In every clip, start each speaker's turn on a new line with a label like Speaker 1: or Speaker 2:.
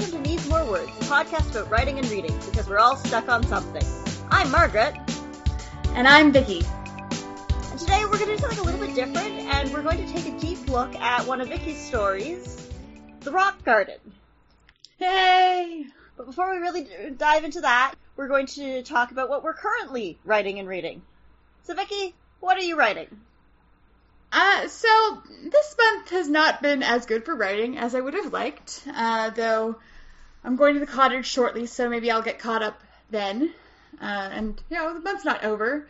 Speaker 1: welcome to Needs More Words, a podcast about writing and reading, because we're all stuck on something. I'm Margaret.
Speaker 2: And I'm Vicky.
Speaker 1: And today we're going to do something a little bit different, and we're going to take a deep look at one of Vicky's stories, The Rock Garden.
Speaker 2: Yay!
Speaker 1: But before we really dive into that, we're going to talk about what we're currently writing and reading. So Vicky, what are you writing?
Speaker 2: Uh, so this month has not been as good for writing as I would have liked, uh, though I'm going to the cottage shortly, so maybe I'll get caught up then. Uh, and, you know, the month's not over.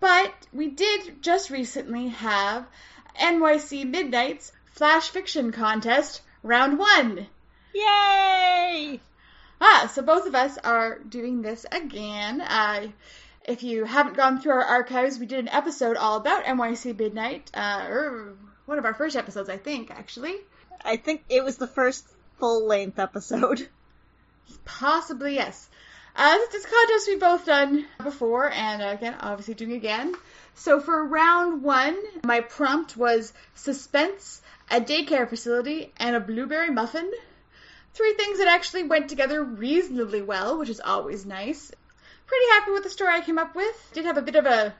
Speaker 2: But we did just recently have NYC Midnight's Flash Fiction Contest Round 1.
Speaker 1: Yay!
Speaker 2: Ah, so both of us are doing this again. Uh, if you haven't gone through our archives, we did an episode all about NYC Midnight, uh, or one of our first episodes, I think, actually.
Speaker 1: I think it was the first full length episode.
Speaker 2: Possibly, yes. Uh, this contest we've both done before, and uh, again, obviously doing again. So for round one, my prompt was suspense, a daycare facility, and a blueberry muffin. Three things that actually went together reasonably well, which is always nice pretty happy with the story I came up with. Did have a bit of a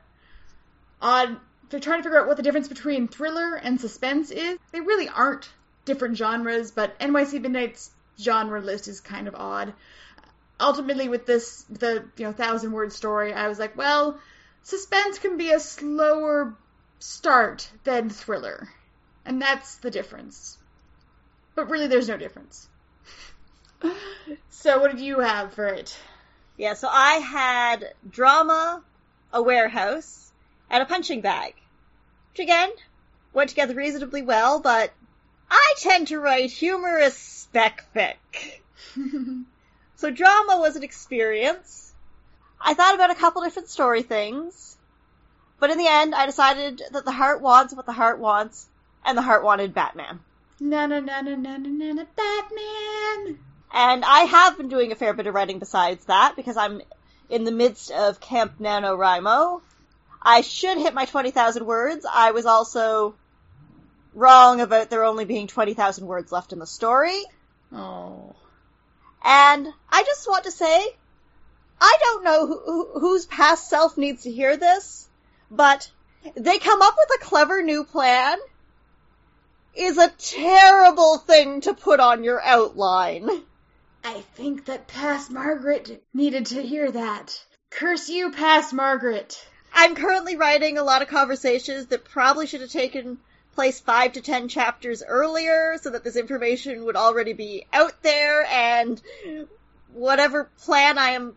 Speaker 2: odd. They're trying to figure out what the difference between thriller and suspense is. They really aren't different genres, but NYC Midnight's genre list is kind of odd. Ultimately, with this, the you know thousand word story, I was like, well, suspense can be a slower start than thriller, and that's the difference. But really, there's no difference. so, what did you have for it?
Speaker 1: Yeah, so I had drama, a warehouse, and a punching bag. Which again, went together reasonably well, but I tend to write humorous spec fic. so drama was an experience. I thought about a couple different story things, but in the end I decided that the heart wants what the heart wants, and the heart wanted Batman.
Speaker 2: Na na na na na na na Batman!
Speaker 1: And I have been doing a fair bit of writing besides that because I'm in the midst of Camp NaNoWriMo. I should hit my 20,000 words. I was also wrong about there only being 20,000 words left in the story.
Speaker 2: Oh.
Speaker 1: And I just want to say, I don't know who, whose past self needs to hear this, but they come up with a clever new plan is a terrible thing to put on your outline.
Speaker 2: I think that past Margaret needed to hear that. Curse you, past Margaret.
Speaker 1: I'm currently writing a lot of conversations that probably should have taken place five to ten chapters earlier so that this information would already be out there and whatever plan I am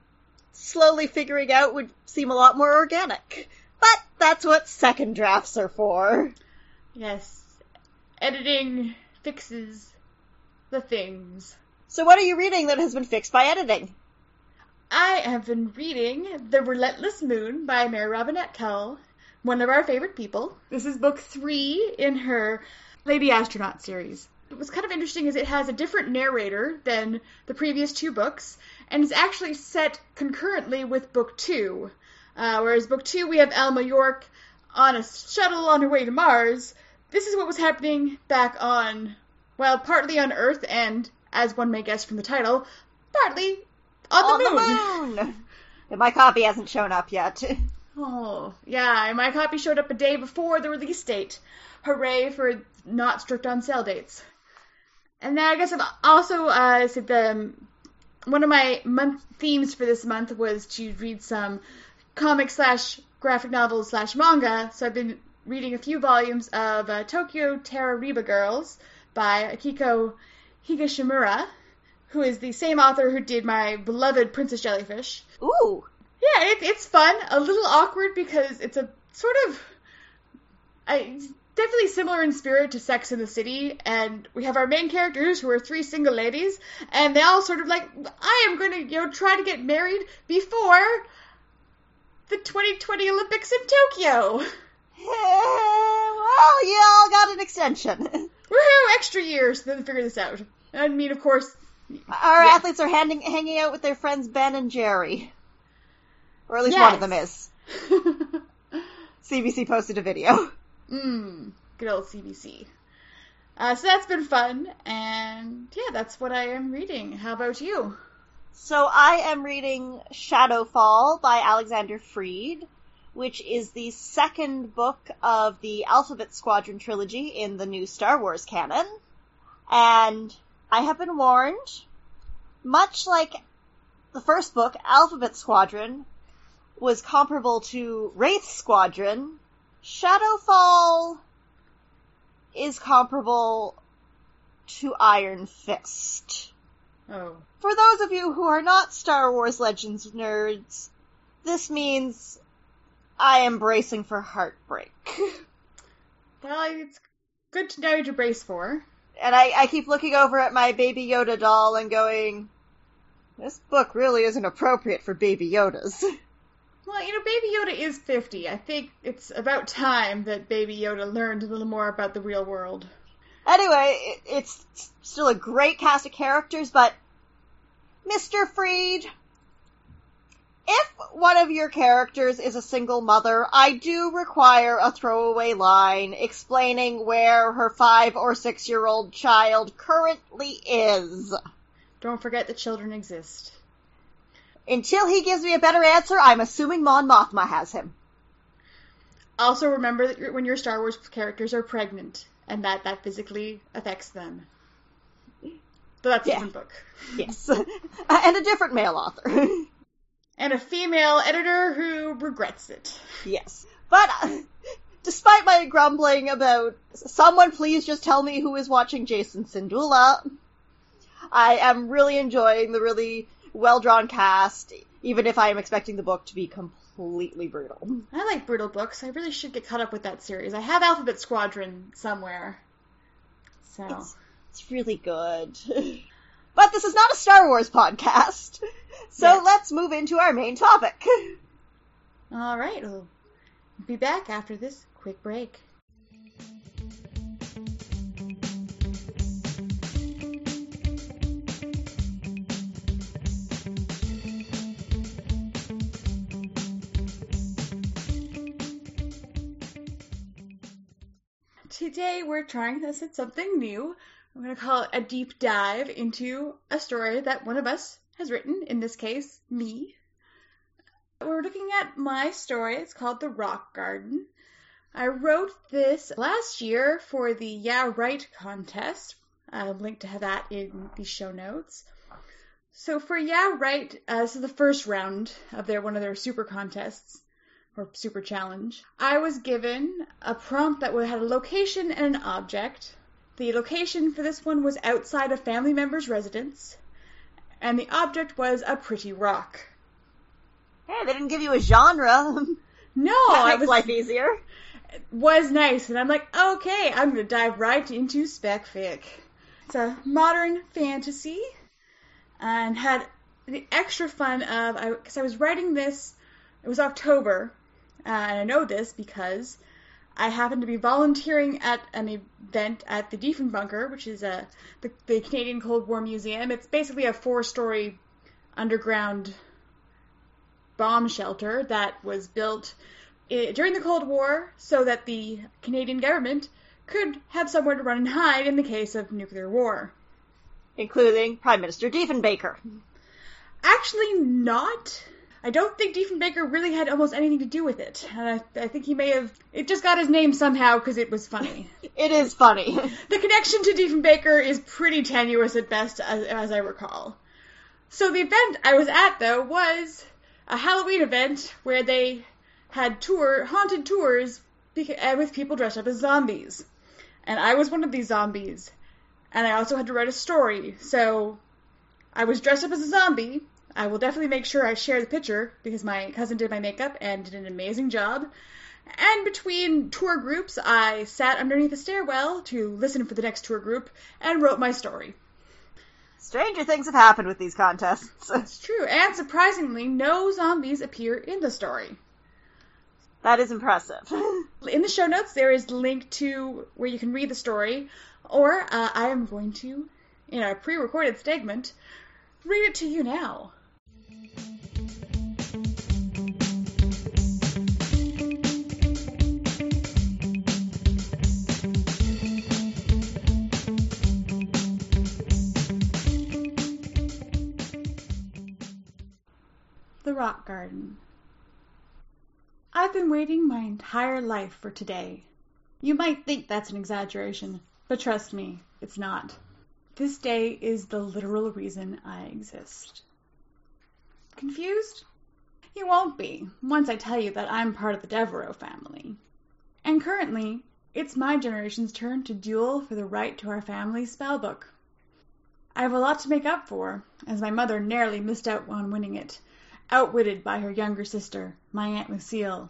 Speaker 1: slowly figuring out would seem a lot more organic. But that's what second drafts are for.
Speaker 2: Yes. Editing fixes the things.
Speaker 1: So what are you reading that has been fixed by editing?
Speaker 2: I have been reading The Relentless Moon by Mary Robinette Kowal, one of our favorite people. This is book three in her Lady Astronaut series. What's kind of interesting is it has a different narrator than the previous two books, and it's actually set concurrently with book two. Uh, whereas book two, we have Alma York on a shuttle on her way to Mars. This is what was happening back on, well, partly on Earth and as one may guess from the title, partly on,
Speaker 1: on
Speaker 2: the
Speaker 1: moon. The moon. my copy hasn't shown up yet.
Speaker 2: oh, yeah, my copy showed up a day before the release date. Hooray for not strict on sale dates. And then I guess I've also uh, said the um, one of my month themes for this month was to read some comic slash graphic novels slash manga. So I've been reading a few volumes of uh, Tokyo Tarareba Girls by Akiko Higashimura, who is the same author who did my beloved Princess Jellyfish.
Speaker 1: Ooh.
Speaker 2: Yeah, it, it's fun. A little awkward because it's a sort of. I, definitely similar in spirit to Sex in the City, and we have our main characters who are three single ladies, and they all sort of like, I am going to, you know, try to get married before the 2020 Olympics in Tokyo.
Speaker 1: well, you all got an extension.
Speaker 2: Woohoo! Extra years to figure this out. I mean, of course.
Speaker 1: Our yeah. athletes are handing, hanging out with their friends Ben and Jerry. Or at least yes. one of them is. CBC posted a video.
Speaker 2: Mmm, good old CBC. Uh, so that's been fun, and yeah, that's what I am reading. How about you?
Speaker 1: So I am reading Shadowfall by Alexander Freed, which is the second book of the Alphabet Squadron trilogy in the new Star Wars canon. And I have been warned, much like the first book, Alphabet Squadron, was comparable to Wraith Squadron, Shadowfall is comparable to Iron Fist.
Speaker 2: Oh.
Speaker 1: For those of you who are not Star Wars Legends nerds, this means I am bracing for heartbreak.
Speaker 2: Well, it's good to know to brace for.
Speaker 1: And I, I keep looking over at my Baby Yoda doll and going, this book really isn't appropriate for Baby Yodas.
Speaker 2: Well, you know, Baby Yoda is 50. I think it's about time that Baby Yoda learned a little more about the real world.
Speaker 1: Anyway, it, it's still a great cast of characters, but Mr. Freed, if one of your characters is a single mother, I do require a throwaway line explaining where her five or six year old child currently is.
Speaker 2: Don't forget that children exist.
Speaker 1: Until he gives me a better answer, I'm assuming Mon Mothma has him.
Speaker 2: Also, remember that when your Star Wars characters are pregnant, and that that physically affects them. So that's a
Speaker 1: Yeah.
Speaker 2: different book.
Speaker 1: Yes. and a different male author.
Speaker 2: And a female editor who regrets it.
Speaker 1: yes. But uh, despite my grumbling about someone please just tell me who is watching Jacen Syndulla, I am really enjoying the really well drawn cast, even if I am expecting the book to be completely brutal.
Speaker 2: I like brutal books. I really should get caught up with that series. I have Alphabet Squadron somewhere. So.
Speaker 1: It's, it's really good. But this is not a Star Wars podcast, so
Speaker 2: Yes.
Speaker 1: let's move into our main topic.
Speaker 2: All right, we'll be back after this quick break. Today we're trying this at something new. I'm going to call it a deep dive into a story that one of us has written, in this case, me. We're looking at my story. It's called The Rock Garden. I wrote this last year for the Yeah Write contest. I'll link to that in the show notes. So for Yeah Write, uh, this is the first round of their one of their super contests or super challenge. I was given a prompt that had a location and an object. The location for this one was outside a family member's residence, and the object was a pretty rock.
Speaker 1: Hey, they didn't give you a genre.
Speaker 2: No,
Speaker 1: that makes
Speaker 2: was
Speaker 1: life easier.
Speaker 2: was nice, and I'm like, okay, I'm gonna dive right into spec fic. It's a modern fantasy, and had the extra fun of I because I was writing this. It was October, uh, and I know this because I happened to be volunteering at an event at the Diefenbunker, which is a the, the Canadian Cold War Museum. It's basically a four-story underground bomb shelter that was built during the Cold War so that the Canadian government could have somewhere to run and hide in the case of nuclear war.
Speaker 1: Including Prime Minister Diefenbaker.
Speaker 2: Actually, not. I don't think Diefenbaker really had almost anything to do with it. And I, I think he may have. It just got his name somehow because it was funny.
Speaker 1: It is funny.
Speaker 2: the connection to Diefenbaker is pretty tenuous at best, as, as I recall. So the event I was at, though, was a Halloween event where they had tour haunted tours uh, with people dressed up as zombies, and I was one of these zombies, and I also had to write a story. So I was dressed up as a zombie. I will definitely make sure I share the picture because my cousin did my makeup and did an amazing job. And between tour groups, I sat underneath a stairwell to listen for the next tour group and wrote my story.
Speaker 1: Stranger things have happened with these contests.
Speaker 2: It's true, and surprisingly, no zombies appear in the story.
Speaker 1: That is impressive.
Speaker 2: In the show notes, there is a link to where you can read the story, or uh, I am going to, in a pre-recorded segment, read it to you now. Rock garden. I've been waiting my entire life for today. You might think that's an exaggeration, but trust me, it's not. This day is the literal reason I exist. Confused? You won't be once I tell you that I'm part of the Devereaux family. And currently, it's my generation's turn to duel for the right to our family spell book. I have a lot to make up for, as my mother narrowly missed out on winning it, outwitted by her younger sister, my Aunt Lucille.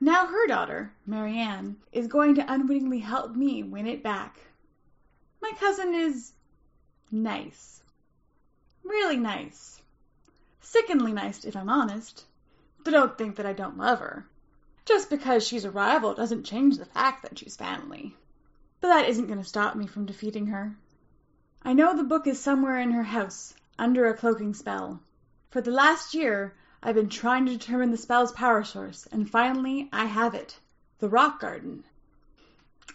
Speaker 2: Now her daughter, Marianne, is going to unwittingly help me win it back. My cousin is nice. Really nice. Sickeningly nice, if I'm honest. But don't think that I don't love her. Just because she's a rival doesn't change the fact that she's family. But that isn't going to stop me from defeating her. I know the book is somewhere in her house, under a cloaking spell. For the last year I've been trying to determine the spell's power source, and finally I have it the rock garden.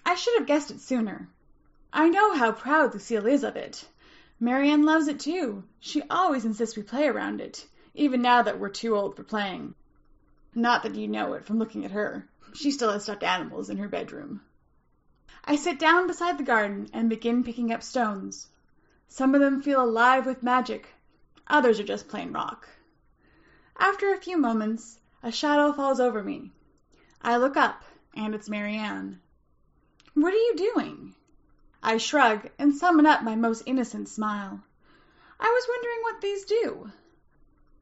Speaker 2: I should have guessed it sooner. I know how proud Lucille is of it. Marianne loves it too. She always insists we play around it, even now that we're too old for playing. Not that you know it from looking at her. She still has stuffed animals in her bedroom. I sit down beside the garden and begin picking up stones. Some of them feel alive with magic, others are just plain rock. After a few moments, a shadow falls over me. I look up, and it's Marianne. What are you doing? I shrug and summon up my most innocent smile. I was wondering what these do.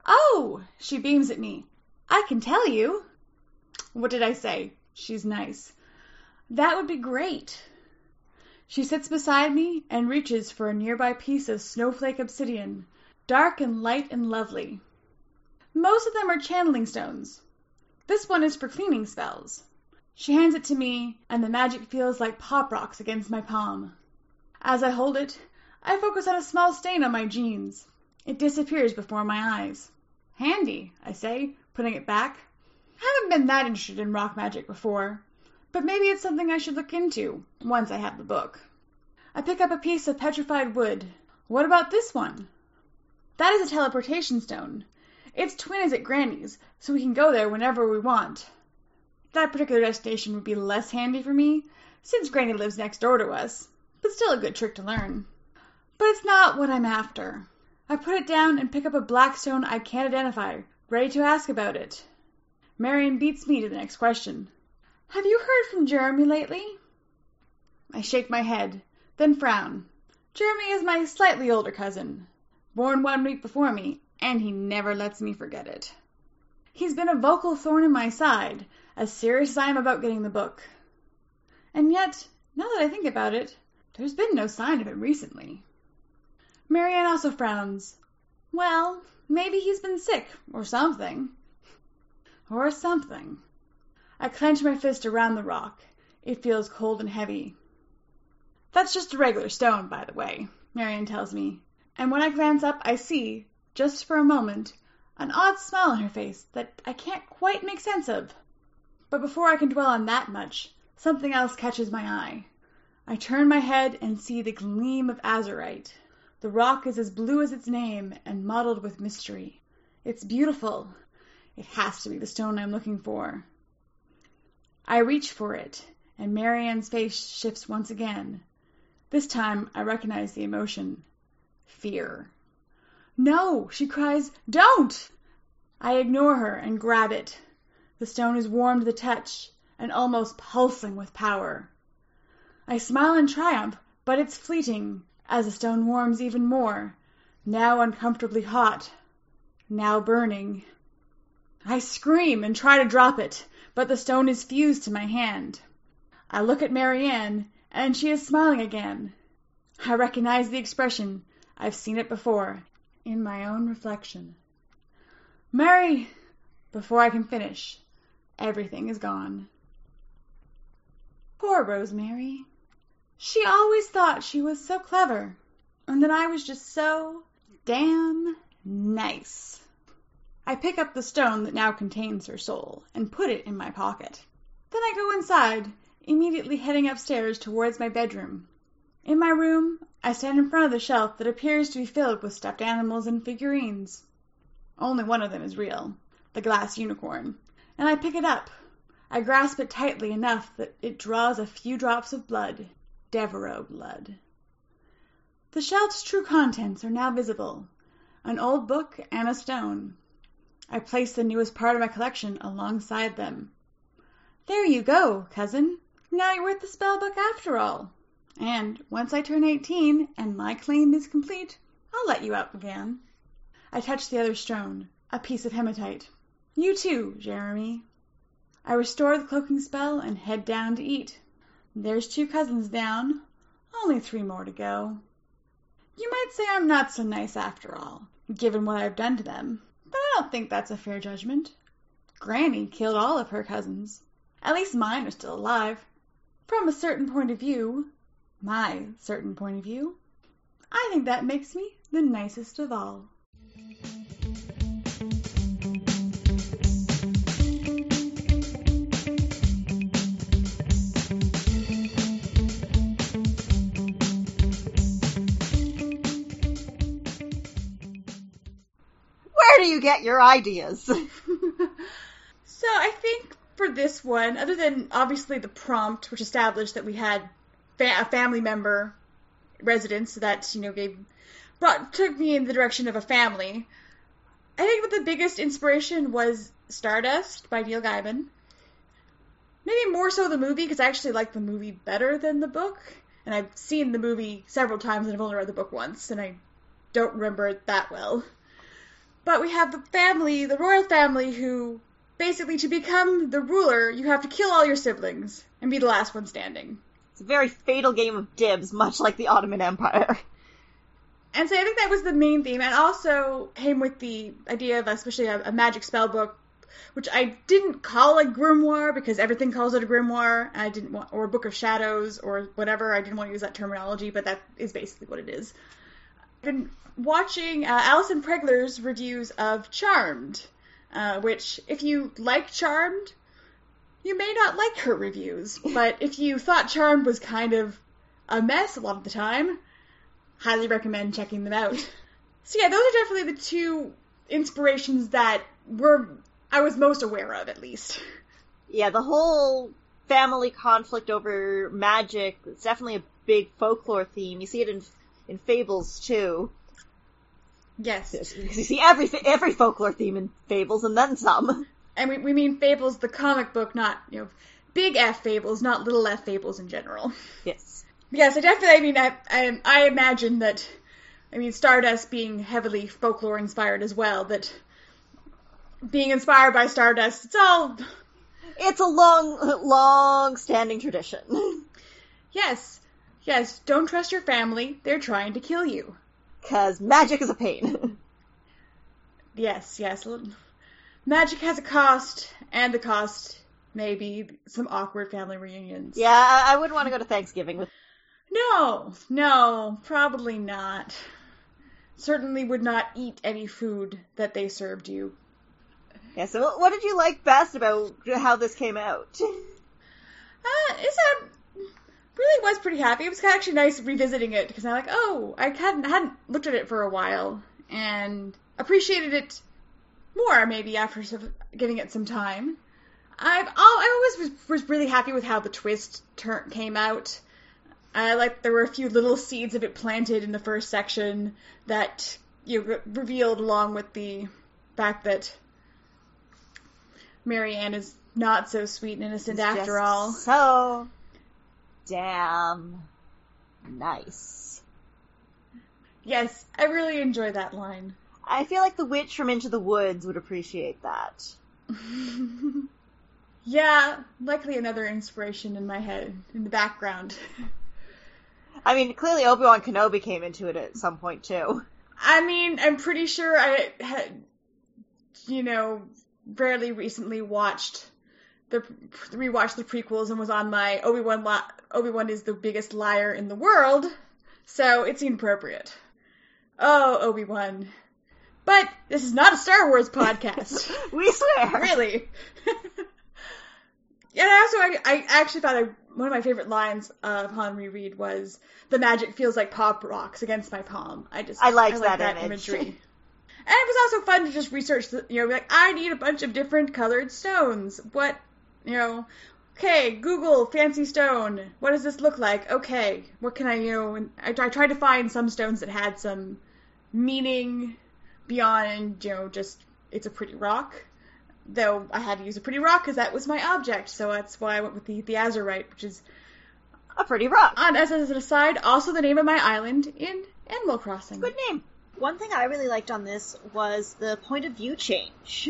Speaker 2: Oh, she beams at me. I can tell you. What did I say? She's nice. That would be great. She sits beside me and reaches for a nearby piece of snowflake obsidian, dark and light and lovely. Most of them are channeling stones. This one is for cleaning spells. She hands it to me, and the magic feels like pop rocks against my palm. As I hold it, I focus on a small stain on my jeans. It disappears before my eyes. Handy, I say, putting it back. I haven't been that interested in rock magic before, but maybe it's something I should look into once I have the book. I pick up a piece of petrified wood. What about this one? That is a teleportation stone. Its twin is at Granny's, so we can go there whenever we want. That particular destination would be less handy for me, since Granny lives next door to us, but still a good trick to learn. But it's not what I'm after. I put it down and pick up a black stone I can't identify, ready to ask about it. Marianne beats me to the next question. Have you heard from Jeremy lately? I shake my head, then frown. Jeremy is my slightly older cousin, born one week before me, and he never lets me forget it. He's been a vocal thorn in my side, as serious as I am about getting the book. And yet, now that I think about it, there's been no sign of him recently. Marianne also frowns. Well, maybe he's been sick, or something. Or something. I clench my fist around the rock. It feels cold and heavy. That's just a regular stone, by the way, Marianne tells me. And when I glance up, I see, just for a moment, an odd smile on her face that I can't quite make sense of. But before I can dwell on that much, something else catches my eye. I turn my head and see the gleam of azurite. The rock is as blue as its name and mottled with mystery. It's beautiful. It has to be the stone I'm looking for. I reach for it, and Marianne's face shifts once again. This time I recognize the emotion fear. No, she cries, don't! I ignore her and grab it. The stone is warm to the touch and almost pulsing with power. I smile in triumph, but it's fleeting as the stone warms even more, now uncomfortably hot, now burning. I scream and try to drop it, but the stone is fused to my hand. I look at Marianne, and she is smiling again. I recognize the expression. I've seen it before in my own reflection. Mary! Before I can finish, everything is gone. Poor Rosemary. She always thought she was so clever, and that I was just so damn nice. I pick up the stone that now contains her soul and put it in my pocket. Then I go inside, immediately heading upstairs towards my bedroom. In my room, I stand in front of the shelf that appears to be filled with stuffed animals and figurines. Only one of them is real. the glass unicorn, and I pick it up. I grasp it tightly enough that it draws a few drops of blood. Devereaux blood. The shelf's true contents are now visible an old book and a stone. I place the newest part of my collection alongside them. There you go, cousin. Now you're worth the spell book after all. And once I turn eighteen and my claim is complete, I'll let you out again. I touch the other stone, a piece of hematite. You too, Jeremy. I restore the cloaking spell and head down to eat. There's two cousins down, only three more to go. You might say I'm not so nice after all, given what I've done to them, but I don't think that's a fair judgment. Granny killed all of her cousins. At least mine are still alive. From a certain point of view, my certain point of view, I think that makes me the nicest of all.
Speaker 1: Where do you get your ideas?
Speaker 2: So I think for this one, other than obviously the prompt, which established that we had fa- a family member residence that you know gave brought took me in the direction of a family. I think that the biggest inspiration was Stardust by Neil Gaiman. Maybe more so the movie because I actually like the movie better than the book, and I've seen the movie several times and I've only read the book once, and I don't remember it that well. But we have the family, the royal family, who basically to become the ruler, you have to kill all your siblings and be the last one standing.
Speaker 1: It's a very fatal game of dibs, much like the Ottoman Empire.
Speaker 2: And so I think that was the main theme, and also came with the idea of especially a, a magic spell book, which I didn't call a grimoire because everything calls it a grimoire. I didn't want, or a book of shadows, or whatever. I didn't want to use that terminology, but that is basically what it is. I've been watching uh, Alison Pregler's reviews of Charmed, uh, which, if you like Charmed, you may not like her reviews, but if you thought Charmed was kind of a mess a lot of the time, highly recommend checking them out. So yeah, those are definitely the two inspirations that were I was most aware of, at least.
Speaker 1: Yeah, the whole family conflict over magic is definitely a big folklore theme. You see it in in fables too.
Speaker 2: Yes,
Speaker 1: You see every every folklore theme in fables and then some.
Speaker 2: And we, we mean Fables, the comic book, not you know big F Fables, not little F Fables in general.
Speaker 1: Yes.
Speaker 2: Yes, I definitely. I mean, I, I, I imagine that. I mean, Stardust being heavily folklore inspired as well. That being inspired by Stardust, it's all
Speaker 1: It's a long, long standing tradition.
Speaker 2: yes, yes. Don't trust your family; they're trying to kill you.
Speaker 1: Cause magic is a pain.
Speaker 2: Yes, yes. Magic has a cost, and the cost may be some awkward family reunions.
Speaker 1: yeah, I, I wouldn't want to go to Thanksgiving with.
Speaker 2: No, no, probably not. Certainly would not eat any food that they served you.
Speaker 1: Yeah, so what did you like best about how this came out?
Speaker 2: Uh, it's a really was pretty happy. It was actually nice revisiting it because I'm like, oh, I hadn't hadn't looked at it for a while and appreciated it more maybe after giving it some time. I've oh, I always was, was really happy with how the twist turn came out. I like there were a few little seeds of it planted in the first section that you know, re- revealed along with the fact that Marianne is not so sweet and innocent
Speaker 1: It's
Speaker 2: after all.
Speaker 1: So damn nice.
Speaker 2: Yes, I really enjoy that line.
Speaker 1: I feel like the witch from Into the Woods would appreciate that.
Speaker 2: yeah, likely another inspiration in my head, in the background.
Speaker 1: I mean, clearly Obi Wan Kenobi came into it at some point too.
Speaker 2: I mean, I'm pretty sure I had, you know, fairly recently watched the rewatched the prequels and was on my Obi Wan li- Obi Wan is the biggest liar in the world, so it seemed appropriate. Oh, Obi Wan. But this is not a Star Wars podcast.
Speaker 1: we swear.
Speaker 2: really. and I also I, I actually thought I, one of my favorite lines uh, upon reread was "The magic feels like pop rocks against my palm." I just
Speaker 1: I liked
Speaker 2: like
Speaker 1: that image.
Speaker 2: imagery. And it was also fun to just research, the, you know, like, I need a bunch of different colored stones. What, you know, okay, Google fancy stone. What does this look like? Okay, what can I, you know, and I, I tried to find some stones that had some meaning beyond, you know, just, it's a pretty rock. Though I had to use a pretty rock because that was my object, so that's why I went with the, the azurite, which is,
Speaker 1: A pretty rock.
Speaker 2: on, as, as an aside, also the name of my island in Animal Crossing.
Speaker 1: Good name. One thing I really liked on this was the point of view change.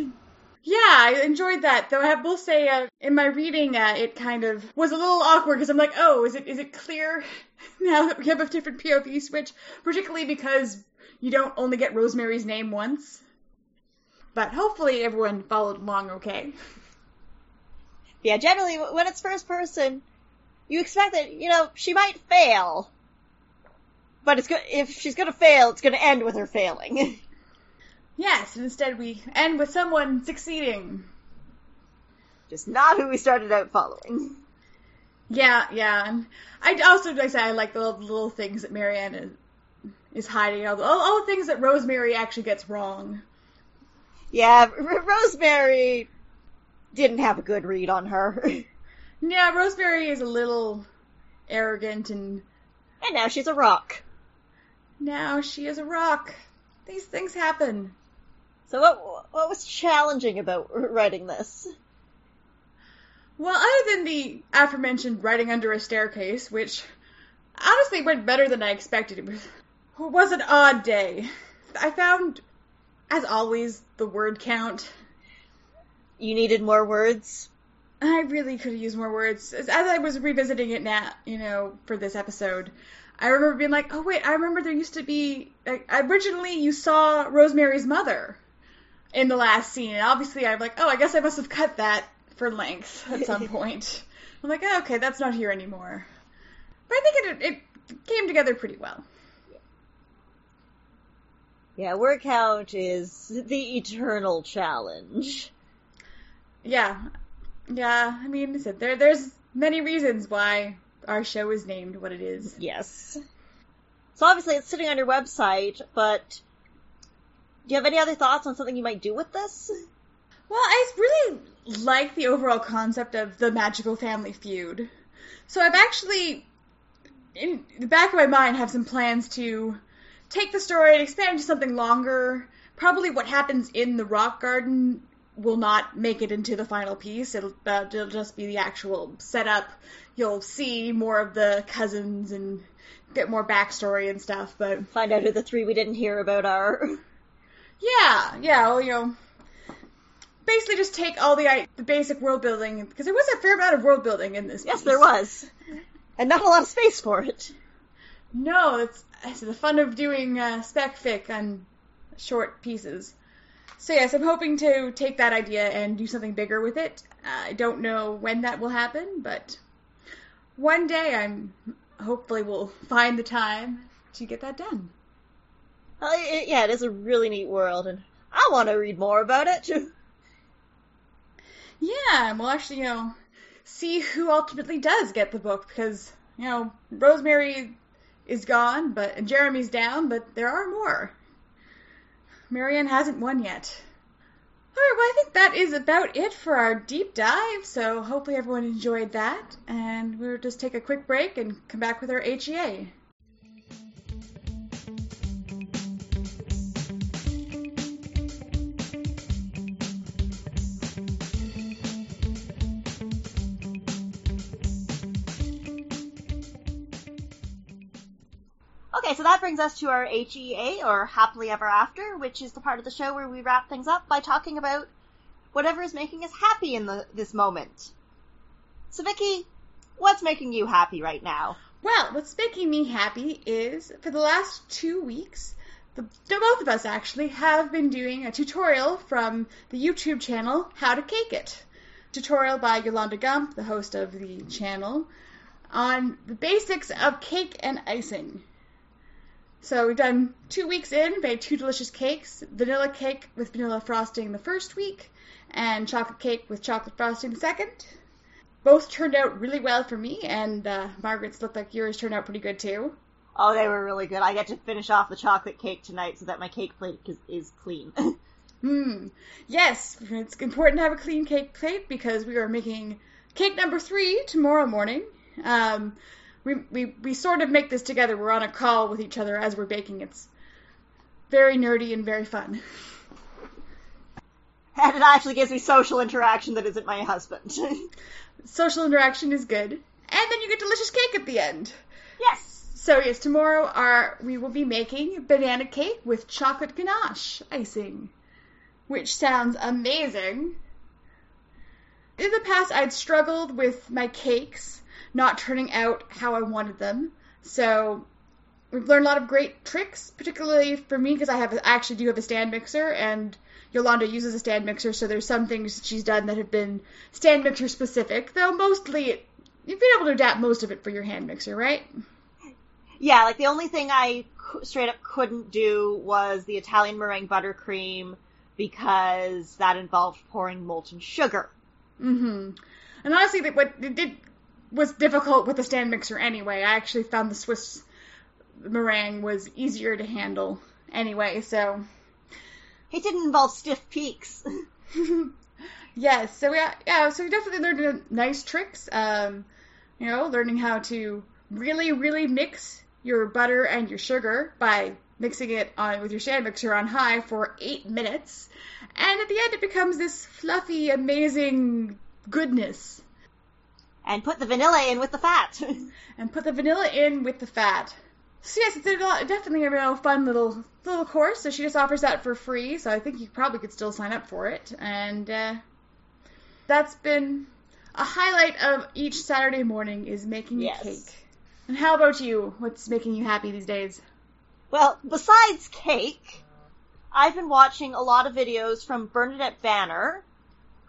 Speaker 2: Yeah, I enjoyed that. Though I will say, uh, in my reading, uh, it kind of was a little awkward because I'm like, oh, is it is it clear now that we have a different POV switch? Particularly because you don't only get Rosemary's name once. But hopefully everyone followed along okay.
Speaker 1: Yeah, generally when it's first person, you expect that you know she might fail, but it's go- if she's gonna fail, it's gonna end with her failing.
Speaker 2: Yes, and instead we end with someone succeeding.
Speaker 1: Just not who we started out following.
Speaker 2: Yeah, yeah. And I also, like I said, I like the little, little things that Marianne is, is hiding. All the, all, all the things that Rosemary actually gets wrong.
Speaker 1: Yeah, R- Rosemary didn't have a good read on her,
Speaker 2: Yeah, Rosemary is a little arrogant, and
Speaker 1: and now she's a rock.
Speaker 2: now she is a rock. These things happen.
Speaker 1: So what what was challenging about writing this?
Speaker 2: Well, other than the aforementioned writing under a staircase, which honestly went better than I expected, it was, it was an odd day. I found, as always, the word count.
Speaker 1: You needed more words.
Speaker 2: I really could have used more words. As, as I was revisiting it now, you know, for this episode, I remember being like, oh wait, I remember there used to be, like, originally you saw Rosemary's mother in the last scene, and obviously I'm like, oh, I guess I must have cut that for length at some point. I'm like, oh, okay, that's not here anymore. But I think it, it came together pretty well.
Speaker 1: Yeah, word count is the eternal challenge.
Speaker 2: Yeah, yeah. I mean, said there, there's many reasons why our show is named what it is.
Speaker 1: Yes. So obviously it's sitting on your website, but do you have any other thoughts on something you might do with this?
Speaker 2: Well, I really like the overall concept of the magical family feud. So I've actually, in the back of my mind, have some plans to take the story and expand to something longer. Probably what happens in the rock garden will not make it into the final piece. It'll, uh, it'll just be the actual setup. You'll see more of the cousins and get more backstory and stuff, but
Speaker 1: Find out who the three we didn't hear about are.
Speaker 2: yeah, yeah, well, you know, basically just take all the i- the basic world building because there was a fair amount of world building in this.
Speaker 1: Yes,
Speaker 2: piece.
Speaker 1: there was. And not a lot of space for it.
Speaker 2: No, it's, it's the fun of doing uh, spec fic on short pieces. So yes, I'm hoping to take that idea and do something bigger with it. Uh, I don't know when that will happen, but one day I'm hopefully will find the time to get that done.
Speaker 1: Uh, it- yeah, it is a really neat world, and I want to read more about it.
Speaker 2: Yeah, and we'll actually, you know, see who ultimately does get the book because, you know, Rosemary is gone, but Jeremy's down, but there are more. Marianne hasn't won yet. Alright, well I think that is about it for our deep dive, so hopefully everyone enjoyed that, and we'll just take a quick break and come back with our HEA.
Speaker 1: Okay, so that brings us to our HEA, or Happily Ever After, which is the part of the show where we wrap things up by talking about whatever is making us happy in the, this moment. So, Vicky, what's making you happy right now?
Speaker 2: Well, what's making me happy is for the last two weeks, the, both of us actually have been doing a tutorial from the YouTube channel How to Cake It. Tutorial by Yolanda Gampp, the host of the channel, on the basics of cake and icing. So we've done two weeks in, made two delicious cakes: vanilla cake with vanilla frosting the first week, and chocolate cake with chocolate frosting the second both turned out really well for me, and uh, Margaret's looked like yours turned out pretty good too.
Speaker 1: Oh, they were really good. I get to finish off the chocolate cake tonight so that my cake plate is, is clean.
Speaker 2: Hmm. Yes, it's important to have a clean cake plate because we are making cake number three tomorrow morning. Um, we, we, we sort of make this together. We're on a call with each other as we're baking. It's very nerdy and very fun.
Speaker 1: And it actually gives me social interaction that isn't my husband.
Speaker 2: Social interaction is good. And then you get delicious cake at the end.
Speaker 1: yes.
Speaker 2: So yes, tomorrow our we will be making banana cake with chocolate ganache icing, which sounds amazing. In the past, I'd struggled with my cakes not turning out how I wanted them. So we've learned a lot of great tricks, particularly for me because I have I actually do have a stand mixer and Yolanda uses a stand mixer. So there's some things she's done that have been stand mixer specific, though mostly you've been able to adapt most of it for your hand mixer, right?
Speaker 1: Yeah, like the only thing I straight up couldn't do was the Italian meringue buttercream because that involved pouring molten sugar.
Speaker 2: Mm-hmm. And honestly, that what it did was difficult with the stand mixer anyway. I actually found the Swiss meringue was easier to handle anyway. So
Speaker 1: It didn't involve stiff peaks.
Speaker 2: yes, so yeah, yeah, so we definitely learned nice tricks. Um, you know, learning how to really, really mix your butter and your sugar by mixing it on with your stand mixer on high for eight minutes, and at the end it becomes this fluffy, amazing goodness.
Speaker 1: And put the vanilla in with the fat.
Speaker 2: and put the vanilla in with the fat. So yes, it's a lot, definitely a real fun little little course. So she just offers that for free. So I think you probably could still sign up for it. And uh, that's been a highlight of each Saturday morning is making
Speaker 1: Yes.
Speaker 2: a cake. And how about you? What's making you happy these days?
Speaker 1: well, besides cake, I've been watching a lot of videos from Bernadette Banner,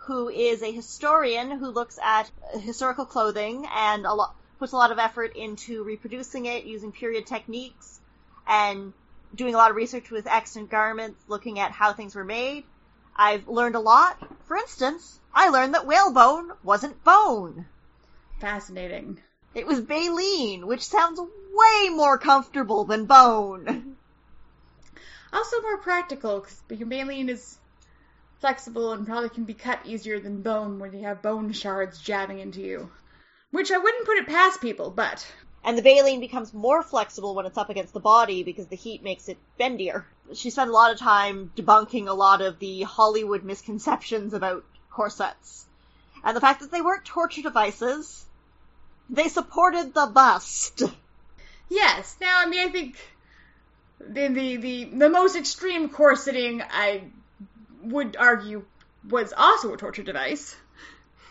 Speaker 1: who is a historian who looks at historical clothing and a lot puts a lot of effort into reproducing it using period techniques and doing a lot of research with extant garments, looking at how things were made. I've learned a lot. For instance, I learned that whalebone wasn't bone.
Speaker 2: Fascinating.
Speaker 1: It was baleen, which sounds way more comfortable than bone.
Speaker 2: Also more practical because baleen is flexible and probably can be cut easier than bone when you have bone shards jabbing into you. Which I wouldn't put it past people, but
Speaker 1: And the baleen becomes more flexible when it's up against the body because the heat makes it bendier. She spent a lot of time debunking a lot of the Hollywood misconceptions about corsets. And the fact that they weren't torture devices, they supported the bust.
Speaker 2: Yes. Now, I mean, I think the the the, the most extreme corseting, I would argue, was also a torture device.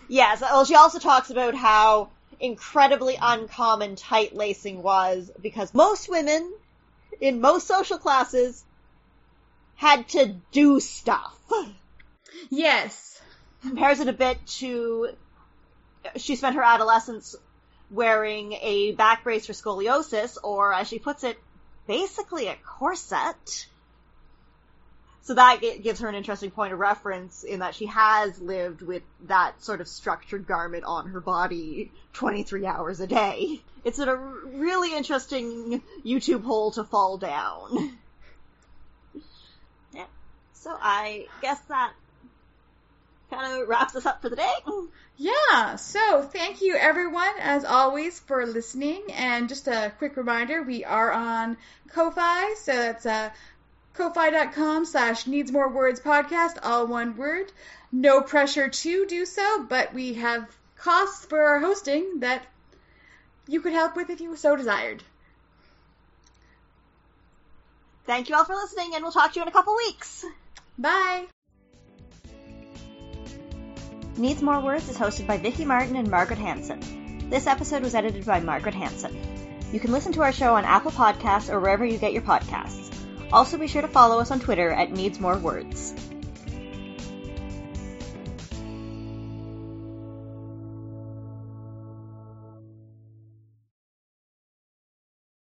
Speaker 1: Yes, well, she also talks about how incredibly uncommon tight lacing was because most women in most social classes had to do stuff.
Speaker 2: Yes.
Speaker 1: Compares it a bit to she spent her adolescence wearing a back brace for scoliosis, or as she puts it, basically a corset. So that gives her an interesting point of reference in that she has lived with that sort of structured garment on her body 23 hours a day. It's a really interesting YouTube hole to fall down. yeah. So I guess that kind of wraps us up for the day.
Speaker 2: Yeah, so thank you everyone, as always, for listening. And just a quick reminder, we are on Ko-Fi, so that's uh, ko-fi.com slash needs more words podcast, all one word. No pressure to do so, but we have costs for our hosting that you could help with if you so desired.
Speaker 1: Thank you all for listening, and we'll talk to you in a couple weeks.
Speaker 2: Bye!
Speaker 1: Needs More Words is hosted by Vicky Martin and Margaret Hanson. This episode was edited by Margaret Hanson. You can listen to our show on Apple Podcasts or wherever you get your podcasts. Also be sure to follow us on Twitter at Needs More Words.